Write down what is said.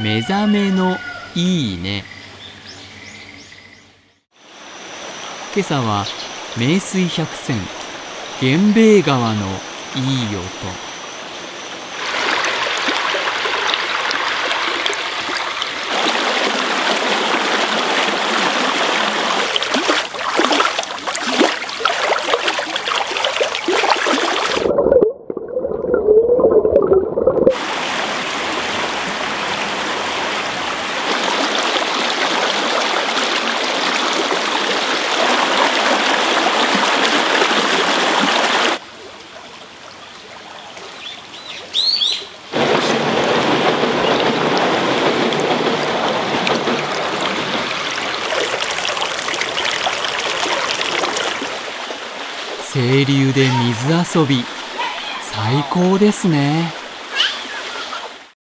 目覚めのいいね。今朝は名水百選源兵衛川のいい音。清流で水遊び。最高ですね。